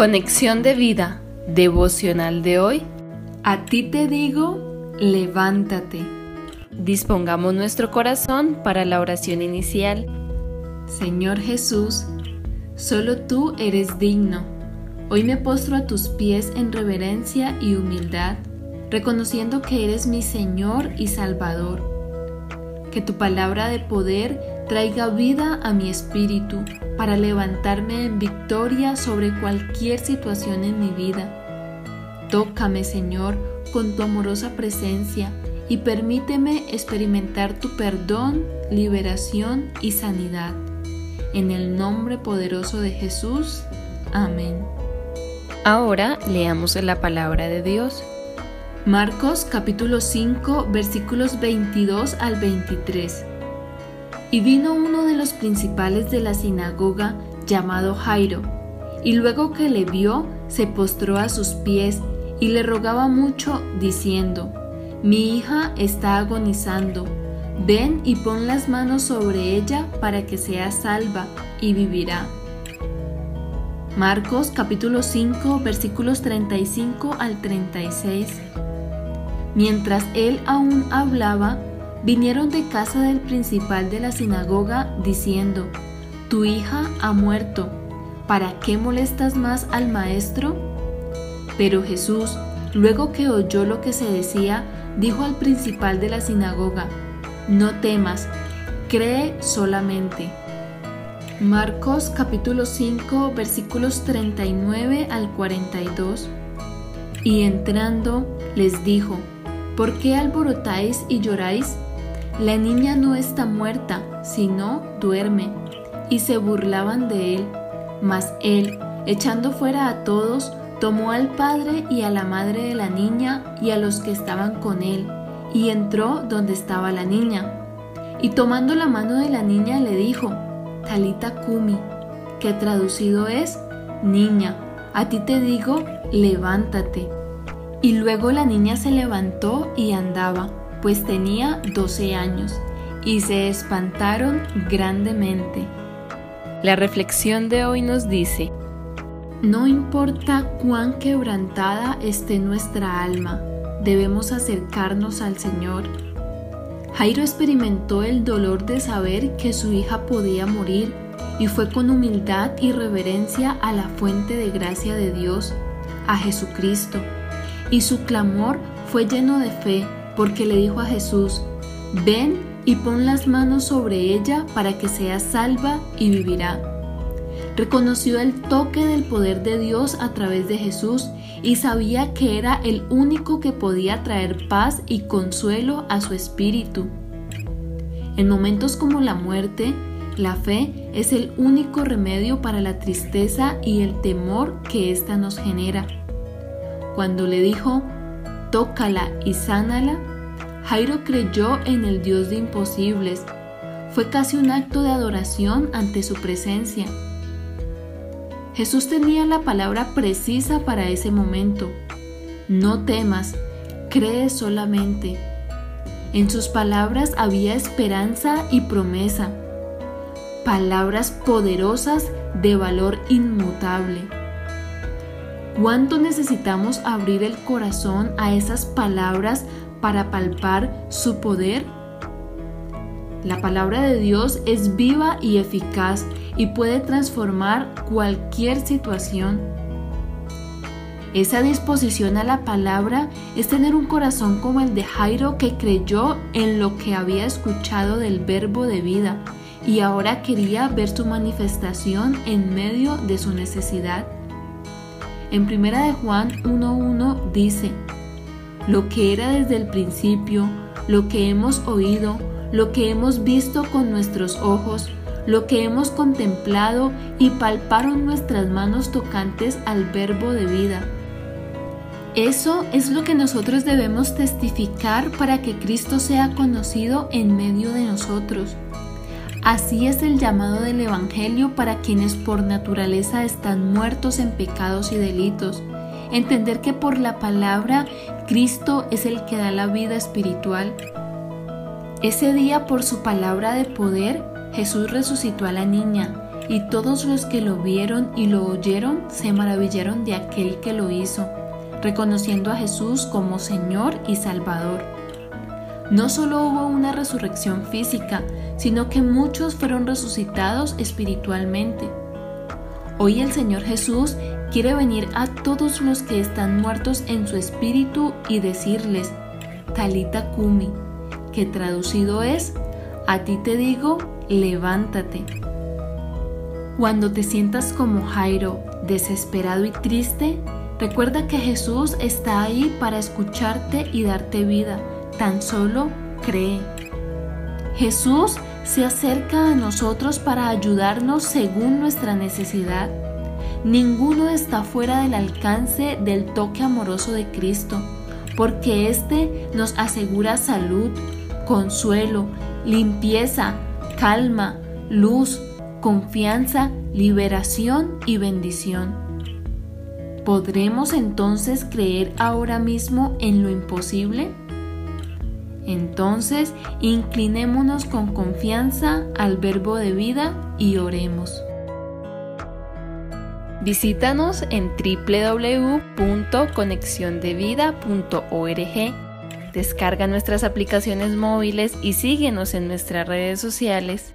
Conexión de vida devocional de hoy. A ti te digo, levántate. Dispongamos nuestro corazón para la oración inicial. Señor Jesús, solo tú eres digno. Hoy me postro a tus pies en reverencia y humildad, reconociendo que eres mi Señor y Salvador. Que tu palabra de poder traiga vida a mi espíritu para levantarme en victoria sobre cualquier situación en mi vida. Tócame, Señor, con tu amorosa presencia y permíteme experimentar tu perdón, liberación y sanidad. En el nombre poderoso de Jesús. Amén. Ahora leamos la palabra de Dios. Marcos capítulo 5 versículos 22 al 23. Y vino uno de los principales de la sinagoga llamado Jairo, y luego que le vio, se postró a sus pies y le rogaba mucho, diciendo, Mi hija está agonizando, ven y pon las manos sobre ella para que sea salva y vivirá. Marcos capítulo 5 versículos 35 al 36. Mientras él aún hablaba, vinieron de casa del principal de la sinagoga diciendo, Tu hija ha muerto, ¿para qué molestas más al maestro? Pero Jesús, luego que oyó lo que se decía, dijo al principal de la sinagoga, No temas, cree solamente. Marcos capítulo 5 versículos 39 al 42. Y entrando les dijo, ¿por qué alborotáis y lloráis? La niña no está muerta, sino duerme. Y se burlaban de él. Mas él, echando fuera a todos, tomó al padre y a la madre de la niña y a los que estaban con él, y entró donde estaba la niña. Y tomando la mano de la niña le dijo, Talita Kumi, que traducido es, Niña, a ti te digo, levántate. Y luego la niña se levantó y andaba pues tenía 12 años, y se espantaron grandemente. La reflexión de hoy nos dice, no importa cuán quebrantada esté nuestra alma, debemos acercarnos al Señor. Jairo experimentó el dolor de saber que su hija podía morir y fue con humildad y reverencia a la fuente de gracia de Dios, a Jesucristo, y su clamor fue lleno de fe porque le dijo a Jesús, ven y pon las manos sobre ella para que sea salva y vivirá. Reconoció el toque del poder de Dios a través de Jesús y sabía que era el único que podía traer paz y consuelo a su espíritu. En momentos como la muerte, la fe es el único remedio para la tristeza y el temor que ésta nos genera. Cuando le dijo, tócala y sánala, Jairo creyó en el Dios de imposibles. Fue casi un acto de adoración ante su presencia. Jesús tenía la palabra precisa para ese momento. No temas, cree solamente. En sus palabras había esperanza y promesa. Palabras poderosas de valor inmutable. ¿Cuánto necesitamos abrir el corazón a esas palabras para palpar su poder? La palabra de Dios es viva y eficaz y puede transformar cualquier situación. Esa disposición a la palabra es tener un corazón como el de Jairo que creyó en lo que había escuchado del verbo de vida y ahora quería ver su manifestación en medio de su necesidad. En 1 de Juan 1.1 dice, lo que era desde el principio, lo que hemos oído, lo que hemos visto con nuestros ojos, lo que hemos contemplado y palparon nuestras manos tocantes al verbo de vida. Eso es lo que nosotros debemos testificar para que Cristo sea conocido en medio de nosotros. Así es el llamado del Evangelio para quienes por naturaleza están muertos en pecados y delitos. Entender que por la palabra Cristo es el que da la vida espiritual. Ese día por su palabra de poder Jesús resucitó a la niña y todos los que lo vieron y lo oyeron se maravillaron de aquel que lo hizo, reconociendo a Jesús como Señor y Salvador. No solo hubo una resurrección física, sino que muchos fueron resucitados espiritualmente. Hoy el Señor Jesús quiere venir a todos los que están muertos en su espíritu y decirles, Talita Kumi, que traducido es, a ti te digo, levántate. Cuando te sientas como Jairo, desesperado y triste, recuerda que Jesús está ahí para escucharte y darte vida. Tan solo cree. Jesús se acerca a nosotros para ayudarnos según nuestra necesidad. Ninguno está fuera del alcance del toque amoroso de Cristo, porque éste nos asegura salud, consuelo, limpieza, calma, luz, confianza, liberación y bendición. ¿Podremos entonces creer ahora mismo en lo imposible? Entonces, inclinémonos con confianza al verbo de vida y oremos. Visítanos en www.conexiondevida.org. Descarga nuestras aplicaciones móviles y síguenos en nuestras redes sociales